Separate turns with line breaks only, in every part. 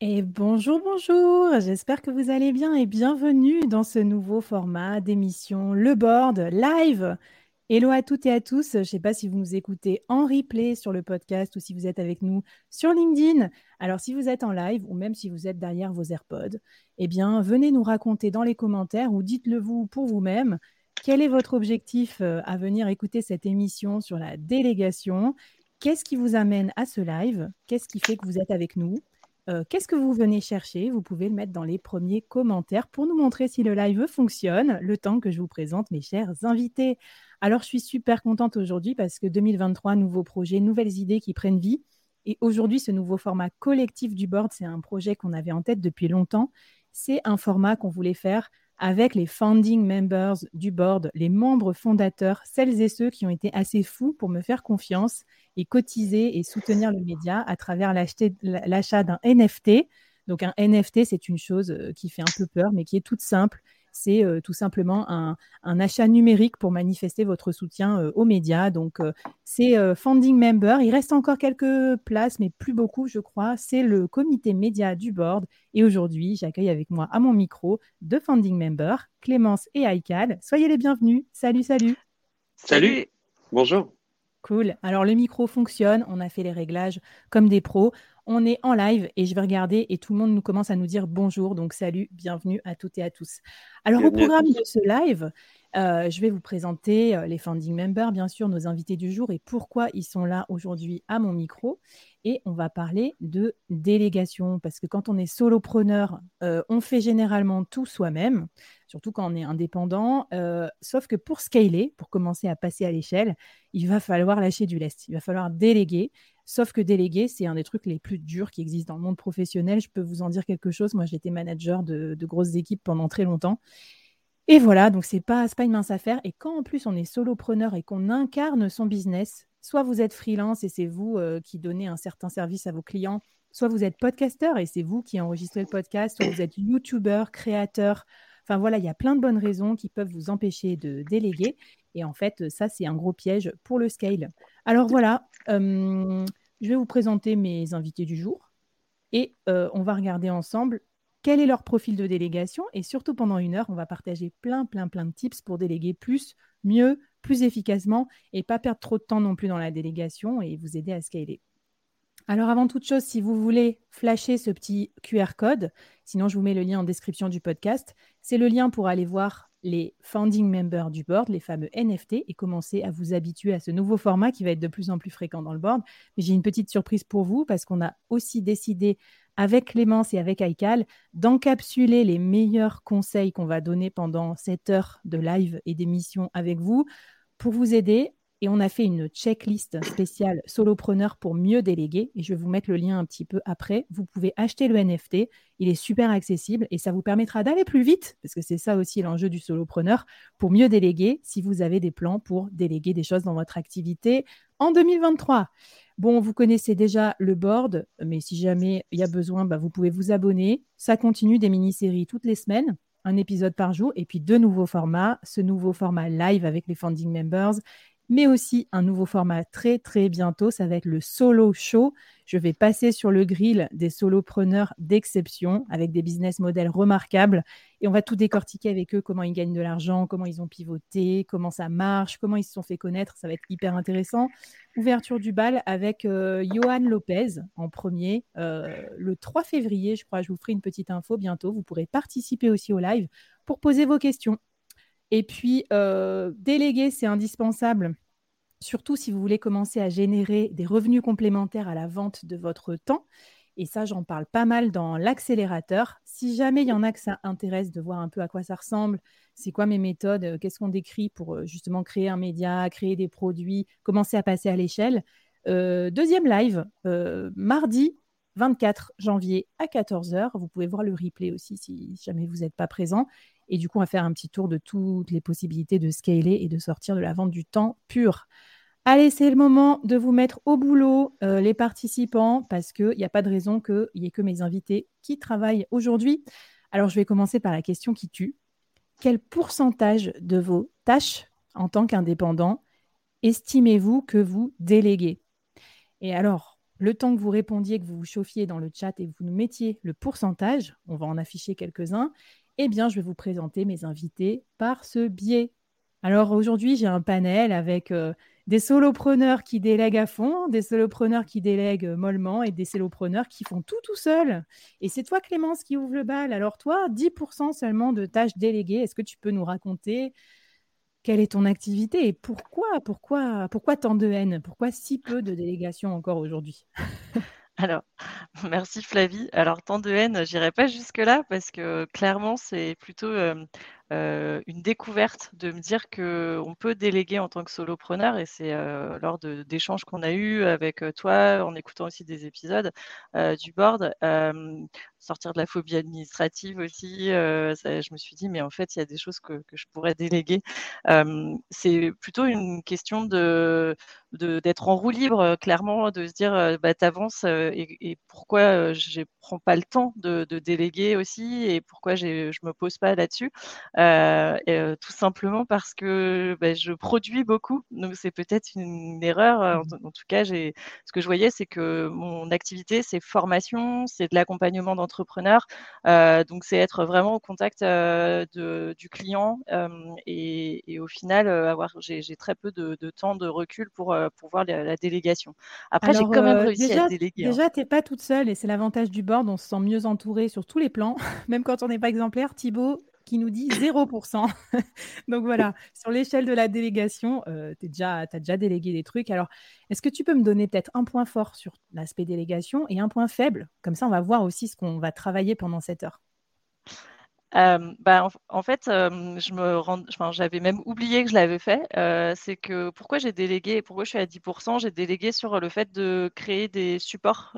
Et bonjour, bonjour, j'espère que vous allez bien et bienvenue dans ce nouveau format d'émission Le Board Live. Hello à toutes et à tous, je ne sais pas si vous nous écoutez en replay sur le podcast ou si vous êtes avec nous sur LinkedIn. Alors si vous êtes en live ou même si vous êtes derrière vos AirPods, eh bien venez nous raconter dans les commentaires ou dites-le vous pour vous-même quel est votre objectif euh, à venir écouter cette émission sur la délégation? Qu'est-ce qui vous amène à ce live? Qu'est-ce qui fait que vous êtes avec nous? Euh, qu'est-ce que vous venez chercher? Vous pouvez le mettre dans les premiers commentaires pour nous montrer si le live fonctionne, le temps que je vous présente mes chers invités. Alors, je suis super contente aujourd'hui parce que 2023, nouveaux projets, nouvelles idées qui prennent vie. Et aujourd'hui, ce nouveau format collectif du board, c'est un projet qu'on avait en tête depuis longtemps. C'est un format qu'on voulait faire avec les founding members du board, les membres fondateurs, celles et ceux qui ont été assez fous pour me faire confiance et cotiser et soutenir le média à travers l'achat d'un NFT. Donc un NFT, c'est une chose euh, qui fait un peu peur, mais qui est toute simple c'est euh, tout simplement un, achat numérique pour manifester votre soutien euh, aux médias. Donc, euh, c'est Funding Member. Il reste encore quelques places, mais plus beaucoup, je crois. C'est le comité média du board. Et aujourd'hui, j'accueille avec moi à mon micro deux Funding Members, Clémence et Aïkal. Soyez les bienvenus. Salut, salut.
Salut. Bonjour.
Cool. Alors, le micro fonctionne. On a fait les réglages comme des pros on est en live et je vais regarder et tout le monde nous commence à nous dire bonjour. Donc salut, bienvenue à toutes et à tous. Alors au programme de ce live, euh, je vais vous présenter euh, les founding members, bien sûr, nos invités du jour et pourquoi ils sont là aujourd'hui à mon micro. Et on va parler de délégation parce que quand on est solopreneur, euh, on fait généralement tout soi-même, surtout quand on est indépendant. sauf que pour scaler, pour commencer à passer à l'échelle, il va falloir lâcher du lest. Il va falloir déléguer. Sauf que déléguer, c'est un des trucs les plus durs qui existent dans le monde professionnel. Je peux vous en dire quelque chose. Moi, j'étais manager de, grosses équipes pendant très longtemps. Et voilà, donc c'est pas, pas une mince affaire. Et quand en plus on est solopreneur et qu'on incarne son business, soit vous êtes freelance et c'est vous euh, qui donnez un certain service à vos clients, soit vous êtes podcasteur et c'est vous qui enregistrez le podcast, soit vous êtes youtubeur, créateur. Enfin voilà, il y a plein de bonnes raisons qui peuvent vous empêcher de déléguer. Et en fait, ça, c'est un gros piège pour le scale. Alors voilà, euh, je vais vous présenter mes invités du jour et euh, on va regarder ensemble quel est leur profil de délégation et surtout pendant une heure, on va partager plein, plein, plein de tips pour déléguer plus, mieux, plus efficacement et pas perdre trop de temps non plus dans la délégation et vous aider à scaler. Alors avant toute chose, si vous voulez flasher ce petit QR code, sinon je vous mets le lien en description du podcast, c'est le lien pour aller voir les founding members du board, les fameux NFT, et commencer à vous habituer à ce nouveau format qui va être de plus en plus fréquent dans le board. Mais j'ai une petite surprise pour vous parce qu'on a aussi décidé avec Clémence et avec Aïkal d'encapsuler les meilleurs conseils qu'on va donner pendant cette heure de live et d'émission avec vous pour vous aider et on a fait une checklist spéciale solopreneur pour mieux déléguer. Et je vais vous mettre le lien un petit peu après. Vous pouvez acheter le NFT. Il est super accessible et ça vous permettra d'aller plus vite, parce que c'est ça aussi l'enjeu du solopreneur, pour mieux déléguer si vous avez des plans pour déléguer des choses dans votre activité en 2023. Bon, vous connaissez déjà le board, mais si jamais il y a besoin, bah, vous pouvez vous abonner. Ça continue des mini-séries toutes les semaines un épisode par jour et puis deux nouveaux formats. Ce nouveau format live avec les founding members mais aussi un nouveau format très très bientôt. Ça va être le solo show. Je vais passer sur le grill des solopreneurs d'exception avec des business models remarquables et on va tout décortiquer avec eux, comment ils gagnent de l'argent, comment ils ont pivoté, comment ça marche, comment ils se sont fait connaître. Ça va être hyper intéressant. Ouverture du bal avec euh, Johan Lopez en premier euh, le 3 février, je crois. Je vous ferai une petite info bientôt. Vous pourrez participer aussi au live pour poser vos questions. Et puis, euh, déléguer, c'est indispensable, surtout si vous voulez commencer à générer des revenus complémentaires à la vente de votre temps. Et ça, j'en parle pas mal dans l'accélérateur. Si jamais il y en a que ça intéresse de voir un peu à quoi ça ressemble, c'est quoi mes méthodes, euh, qu'est-ce qu'on décrit pour euh, justement créer un média, créer des produits, commencer à passer à l'échelle. deuxième live, mardi 24 janvier à 14h. Vous pouvez voir le replay aussi si jamais vous n'êtes pas présent. Et du coup, on va faire un petit tour de toutes les possibilités de scaler et de sortir de la vente du temps pur. Allez, c'est le moment de vous mettre au boulot, euh, les participants, parce qu'il n'y a pas de raison qu'il n'y ait que mes invités qui travaillent aujourd'hui. Alors, je vais commencer par la question qui tue. Quel pourcentage de vos tâches en tant qu'indépendant estimez-vous que vous déléguez? Et alors, le temps que vous répondiez, que vous vous chauffiez dans le chat et que vous nous mettiez le pourcentage, on va en afficher quelques-uns, eh bien, je vais vous présenter mes invités par ce biais. Alors aujourd'hui, j'ai un panel avec euh, des solopreneurs qui délèguent à fond, des solopreneurs qui délèguent mollement et des solopreneurs qui font tout tout seuls. Et c'est toi, Clémence, qui ouvre le bal. Alors toi, 10% seulement de tâches déléguées. Est-ce que tu peux nous raconter quelle est ton activité et pourquoi, pourquoi, pourquoi tant de haine? Pourquoi si peu de délégations encore aujourd'hui?
Alors, merci Flavie. Alors, tant de haine, j'irai pas jusque-là parce que clairement, c'est plutôt euh, une découverte de me dire qu'on peut déléguer en tant que solopreneur et c'est euh, lors d'échanges qu'on a eus avec euh, toi, en écoutant aussi des épisodes du board, sortir de la phobie administrative aussi. je me suis dit, mais en fait, il y a des choses que, que je pourrais déléguer. c'est plutôt une question de d'être en roue libre, clairement, de se dire, bah, t'avances et, pourquoi je prends pas le temps de, de, déléguer aussi et pourquoi je me pose pas là-dessus. Euh, euh, tout simplement parce que bah, je produis beaucoup. Donc c'est peut-être une, erreur. Euh, mmh en, tout cas, ce que je voyais, c'est que mon activité, c'est formation, c'est de l'accompagnement d'entrepreneurs. donc c'est être vraiment au contact de, du client et, au final, avoir j'ai très peu de, temps de recul pour, pour voir la, délégation. Après, j'ai quand même réussi
déjà,
à déléguer.
Hein. Déjà, tu n'es pas toute seule et c'est l'avantage du board. On se sent mieux entouré sur tous les plans, même quand on n'est pas exemplaire. Thibaut, qui nous dit 0%. Donc voilà, sur l'échelle de la délégation, euh, tu as déjà délégué des trucs. Alors, est-ce que tu peux me donner peut-être un point fort sur l'aspect délégation et un point faible? Comme ça, on va voir aussi ce qu'on va travailler pendant cette heure.
Euh, bah, en, fait, euh, je me j'avais même oublié que je l'avais fait. Euh, c'est que pourquoi j'ai délégué, pourquoi je suis à 10%, j'ai délégué sur le fait de créer des supports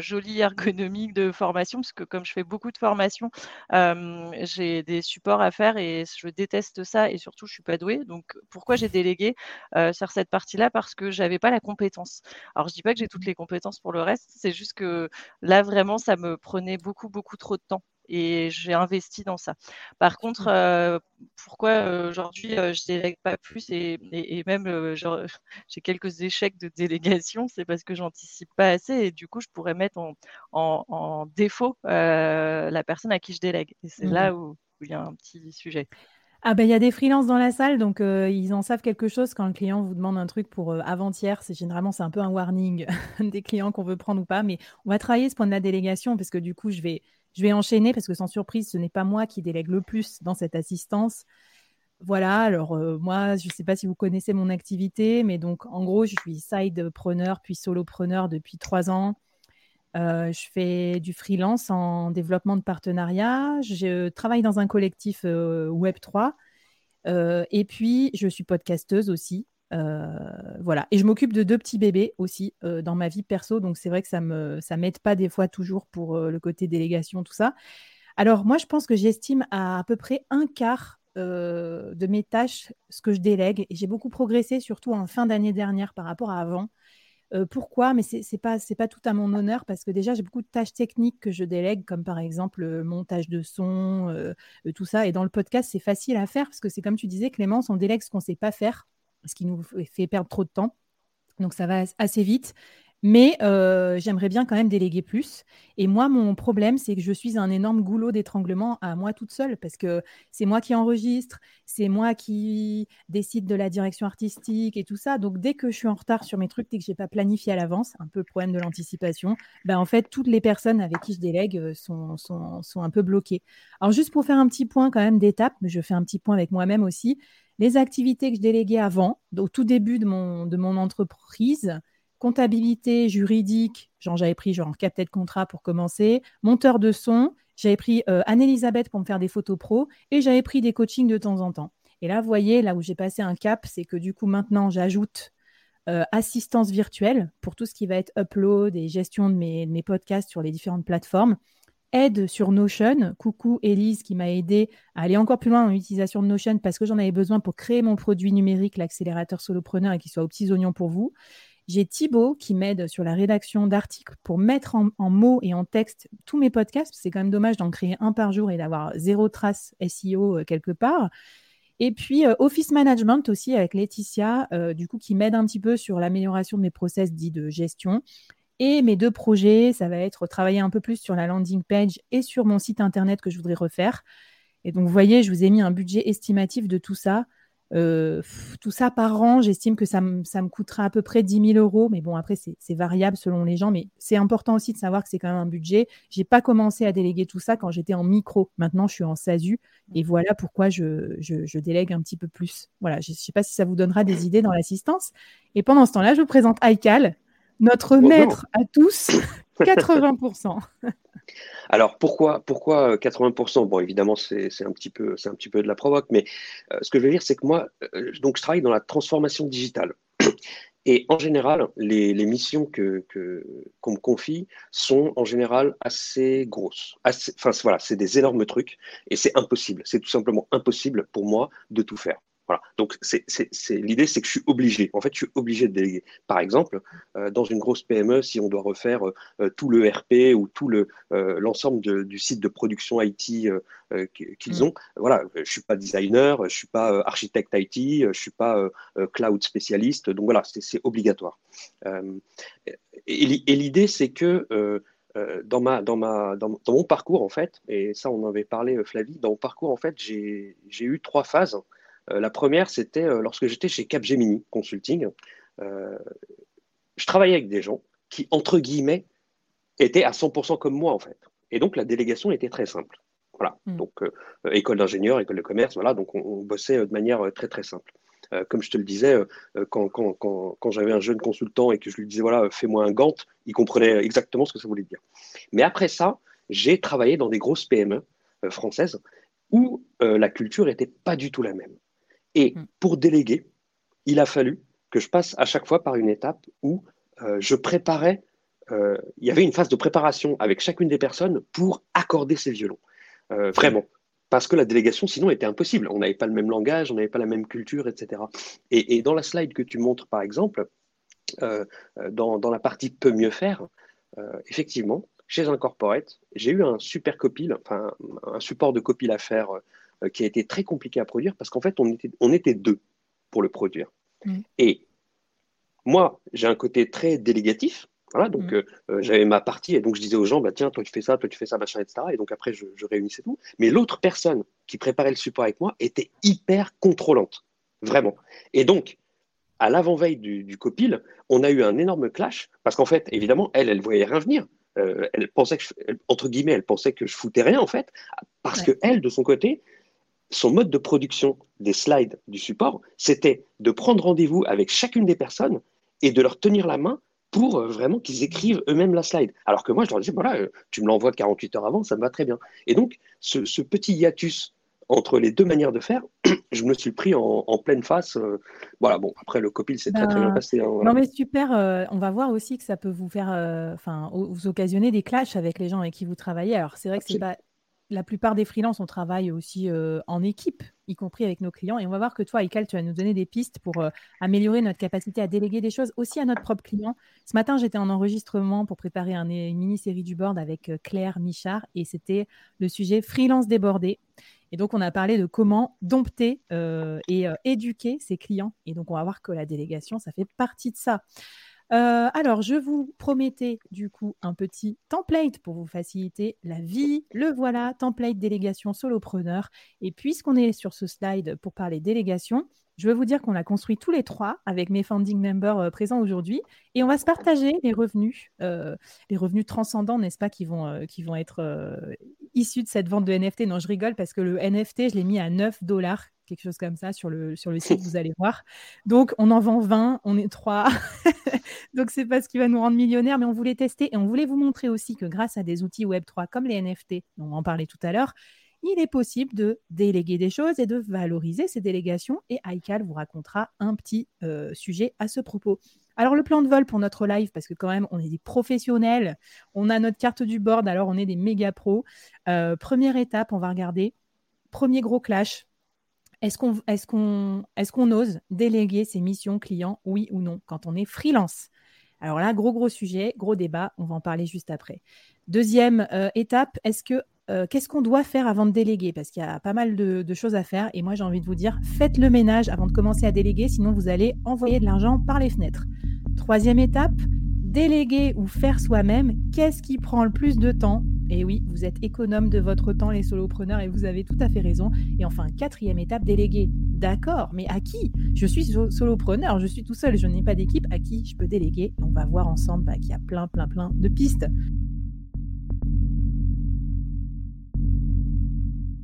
jolis, ergonomiques de formation, parce que comme je fais beaucoup de formations, j'ai des supports à faire et je déteste ça et surtout je suis pas douée. Donc pourquoi j'ai délégué sur cette partie-là? Parce que j'avais pas la compétence. Alors je dis pas que j'ai toutes les compétences pour le reste, c'est juste que là vraiment ça me prenait beaucoup beaucoup trop de temps et j'ai investi dans ça. Par contre, euh, pourquoi euh, aujourd'hui je euh, je délègue pas plus et, même j'ai quelques échecs de délégation, c'est parce que j'anticipe pas assez et du coup je pourrais mettre en, défaut la personne à qui je délègue. Et c'est là mmh où, il y a un petit sujet.
Ah ben il y a des freelances dans la salle, donc ils en savent quelque chose quand le client vous demande un truc pour avant-hier. C'est généralement c'est un peu un warning des clients qu'on veut prendre ou pas, mais on va travailler ce point de la délégation parce que du coup je vais je vais enchaîner parce que sans surprise, ce n'est pas moi qui délègue le plus dans cette assistance. Voilà, alors euh, moi, je ne sais pas si vous connaissez mon activité, mais donc en gros, je suis sidepreneur puis solopreneur depuis trois ans. Euh, je fais du freelance en développement de partenariat. Je travaille dans un collectif euh, Web3. et puis, je suis podcasteuse aussi. Euh, voilà. Et je m'occupe de deux petits bébés aussi euh, dans ma vie perso. Donc, c'est vrai que ça ne ça m'aide pas des fois toujours pour euh, le côté délégation, tout ça. Alors, moi, je pense que j'estime à peu près un quart de mes tâches ce que je délègue. Et j'ai beaucoup progressé, surtout en fin d'année dernière par rapport à avant. pourquoi? Mais c'est n'est pas, pas tout à mon honneur parce que déjà, j'ai beaucoup de tâches techniques que je délègue, comme par exemple le montage de son, tout ça. Et dans le podcast, c'est facile à faire parce que c'est comme tu disais, Clémence, on délègue ce qu'on ne sait pas faire ce qui nous fait perdre trop de temps. Donc ça va assez vite. Mais euh, j'aimerais bien quand même déléguer plus. Et moi, mon problème, c'est que je suis un énorme goulot d'étranglement à moi toute seule, parce que c'est moi qui enregistre, c'est moi qui décide de la direction artistique et tout ça. Donc dès que je suis en retard sur mes trucs, dès que je n'ai pas planifié à l'avance, un peu le problème de l'anticipation, ben, en fait, toutes les personnes avec qui je délègue euh, sont, sont, sont un peu bloquées. Alors juste pour faire un petit point quand même d'étape, je fais un petit point avec moi-même aussi, les activités que je déléguais avant, au tout début de mon, entreprise, comptabilité, juridique, j'avais pris genre capteur de contrat pour commencer, monteur de son, j'avais pris euh, Anne-Elisabeth pour me faire des photos pro et j'avais pris des coachings de temps en temps. Et là, vous voyez, là où j'ai passé un cap, c'est que du coup, maintenant, j'ajoute euh, assistance virtuelle pour tout ce qui va être upload et gestion de mes podcasts sur les différentes plateformes aide sur Notion. Coucou Elise qui m'a aidé à aller encore plus loin en utilisation de Notion parce que j'en avais besoin pour créer mon produit numérique, l'accélérateur solopreneur et qu'il soit aux petits oignons pour vous. J'ai Thibaut qui m'aide sur la rédaction d'articles pour mettre en, mots et en texte tous mes podcasts. C'est quand même dommage d'en créer un par jour et d'avoir zéro trace SEO euh, quelque part. Et puis euh, Office Management aussi avec Laetitia, euh, du coup, qui m'aide un petit peu sur l'amélioration de mes process dits de gestion. Et mes deux projets, ça va être travailler un peu plus sur la landing page et sur mon site internet que je voudrais refaire. Et donc, vous voyez, je vous ai mis un budget estimatif de tout ça. Euh, tout ça par an, j'estime que ça, me coûtera à peu près 10 000 euros. Mais bon, après, c'est variable selon les gens. Mais c'est important aussi de savoir que c'est quand même un budget. Je n'ai pas commencé à déléguer tout ça quand j'étais en micro. Maintenant, je suis en SASU. Et voilà pourquoi je, délègue un petit peu plus. Voilà, je ne sais pas si ça vous donnera des idées dans l'assistance. Et pendant ce temps-là, je vous présente Aïkal, notre maître à tous, 80%.
Alors pourquoi, pourquoi 80% euh, Bon, évidemment, c'est un, petit peu, un petit peu de la provoque, mais euh, ce que je veux dire, c'est que moi, euh, donc, je travaille dans la transformation digitale. Et en général, les, missions que, qu'on me confie sont en général assez grosses. enfin, voilà, c'est des énormes trucs et c'est impossible. C'est tout simplement impossible pour moi de tout faire. Voilà. Donc, c'est, l'idée, c'est que je suis obligé. En fait, je suis obligé de déléguer. Par exemple, euh, dans une grosse PME, si on doit refaire euh, tout le RP ou tout le, euh, l'ensemble du site de production IT qu'ils mm. ont, voilà, je suis pas designer, je suis pas architecte IT, je suis pas cloud spécialiste. Donc voilà, c'est, obligatoire. et, l'idée, c'est que dans, ma, dans, ma, dans, mon parcours, en fait, et ça, on en avait parlé, Flavie, dans mon parcours, en fait, j'ai eu trois phases. Euh, la première, c'était euh, lorsque j'étais chez Capgemini Consulting. Euh, je travaillais avec des gens qui, entre guillemets, étaient à 100% comme moi, en fait. Et donc, la délégation était très simple. Voilà. Hmm. Donc, école d'ingénieur, école de commerce, voilà. Donc, on, bossait de manière très, très simple. comme je te le disais, quand, quand, j'avais un jeune consultant et que je lui disais, voilà, fais-moi un Gantt, il comprenait exactement ce que ça voulait dire. Mais après ça, j'ai travaillé dans des grosses PME françaises où la culture n'était pas du tout la même. Et mm. pour déléguer, il a fallu que je passe à chaque fois par une étape où euh, je préparais, euh, il y avait une phase de préparation avec chacune des personnes pour accorder ces violons. Euh, vraiment. Parce que la délégation, sinon, était impossible. On n'avait pas le même langage, on n'avait pas la même culture, etc. Et, dans la slide que tu montres, par exemple, dans, dans, la partie peut mieux faire, effectivement, chez un corporate, j'ai eu un super copil, enfin, un support de copil à faire euh, qui a été très compliqué à produire parce qu'en fait, on était, on était deux pour le produire. Et moi, j'ai un côté très délégatif. Voilà, donc mm. euh, euh, j'avais ma partie et donc je disais aux gens, bah, tiens, toi tu fais ça, toi tu fais ça, machin, etc. Et donc après, je, réunissais tout. Mais l'autre personne qui préparait le support avec moi était hyper contrôlante, vraiment. Et donc, à l'avant-veille du, du, copil, on a eu un énorme clash parce qu'en fait, évidemment, elle, elle voyait rien venir. elle pensait que, entre guillemets, elle pensait que je foutais rien en fait, parce que elle, de son côté, son mode de production des slides du support, c'était de prendre rendez-vous avec chacune des personnes et de leur tenir la main pour euh, vraiment qu'ils écrivent eux-mêmes la slide. Alors que moi, je leur disais, voilà, euh, tu me l'envoies 48 heures avant, ça me va très bien. Et donc, ce, petit hiatus entre les deux manières de faire, je me suis pris en, pleine face. Euh, voilà, bon, après le copil s'est très très bien ben, passé. Hein,
non mais super, on va voir aussi que ça peut vous faire, enfin, vous occasionner des clashs avec les gens avec qui vous travaillez. Alors c'est vrai que c'est pas la plupart des freelances, on travaille aussi euh, en équipe, y compris avec nos clients. Et on va voir que toi, Ical, tu vas nous donner des pistes pour euh, améliorer notre capacité à déléguer des choses aussi à notre propre client. Ce matin, j'étais en enregistrement pour préparer une mini-série du board avec euh, Claire Michard et c'était le sujet freelance débordé. Et donc, on a parlé de comment dompter et éduquer ses clients. Et donc, on va voir que la délégation, ça fait partie de ça. Euh, alors, je vous promettais du coup un petit template pour vous faciliter la vie. Le voilà, template délégation solopreneur. Et puisqu'on est sur ce slide pour parler délégation, je veux vous dire qu'on l'a construit tous les trois avec mes founding members euh, présents aujourd'hui et on va se partager les revenus, euh, les revenus transcendants, n'est-ce pas, qui vont, qui vont être issus de cette vente de NFT. Non, je rigole parce que le NFT, je l'ai mis à 9 dollars quelque chose comme ça sur le, sur le site, vous allez voir. Donc, on en vend 20, on est 3. Donc, c'est pas ce qui va nous rendre millionnaires, mais on voulait tester et on voulait vous montrer aussi que grâce à des outils Web3 comme les NFT, on en parlait tout à l'heure, il est possible de déléguer des choses et de valoriser ces délégations. Et iCal vous racontera un petit euh, sujet à ce propos. Alors, le plan de vol pour notre live, parce que quand même, on est des professionnels, on a notre carte du board, alors on est des méga pros. Euh, première étape, on va regarder. Premier gros clash, est-ce qu'on ose déléguer ses missions clients, oui ou non, quand on est freelance? Alors là, gros gros sujet, gros débat, on va en parler juste après. Deuxième euh, étape, est-ce que euh, qu'est-ce qu'on doit faire avant de déléguer? Parce qu'il y a pas mal de, choses à faire. Et moi, j'ai envie de vous dire, faites le ménage avant de commencer à déléguer, sinon vous allez envoyer de l'argent par les fenêtres. Troisième étape, Déléguer ou faire soi-même, qu'est-ce qui prend le plus de temps Et oui, vous êtes économe de votre temps, les solopreneurs, et vous avez tout à fait raison. Et enfin, quatrième étape, déléguer. D'accord, mais à qui? Je suis solopreneur, je suis tout seul, je n'ai pas d'équipe. À qui je peux déléguer? On va voir ensemble bah, qu'il y a plein, plein, plein de pistes.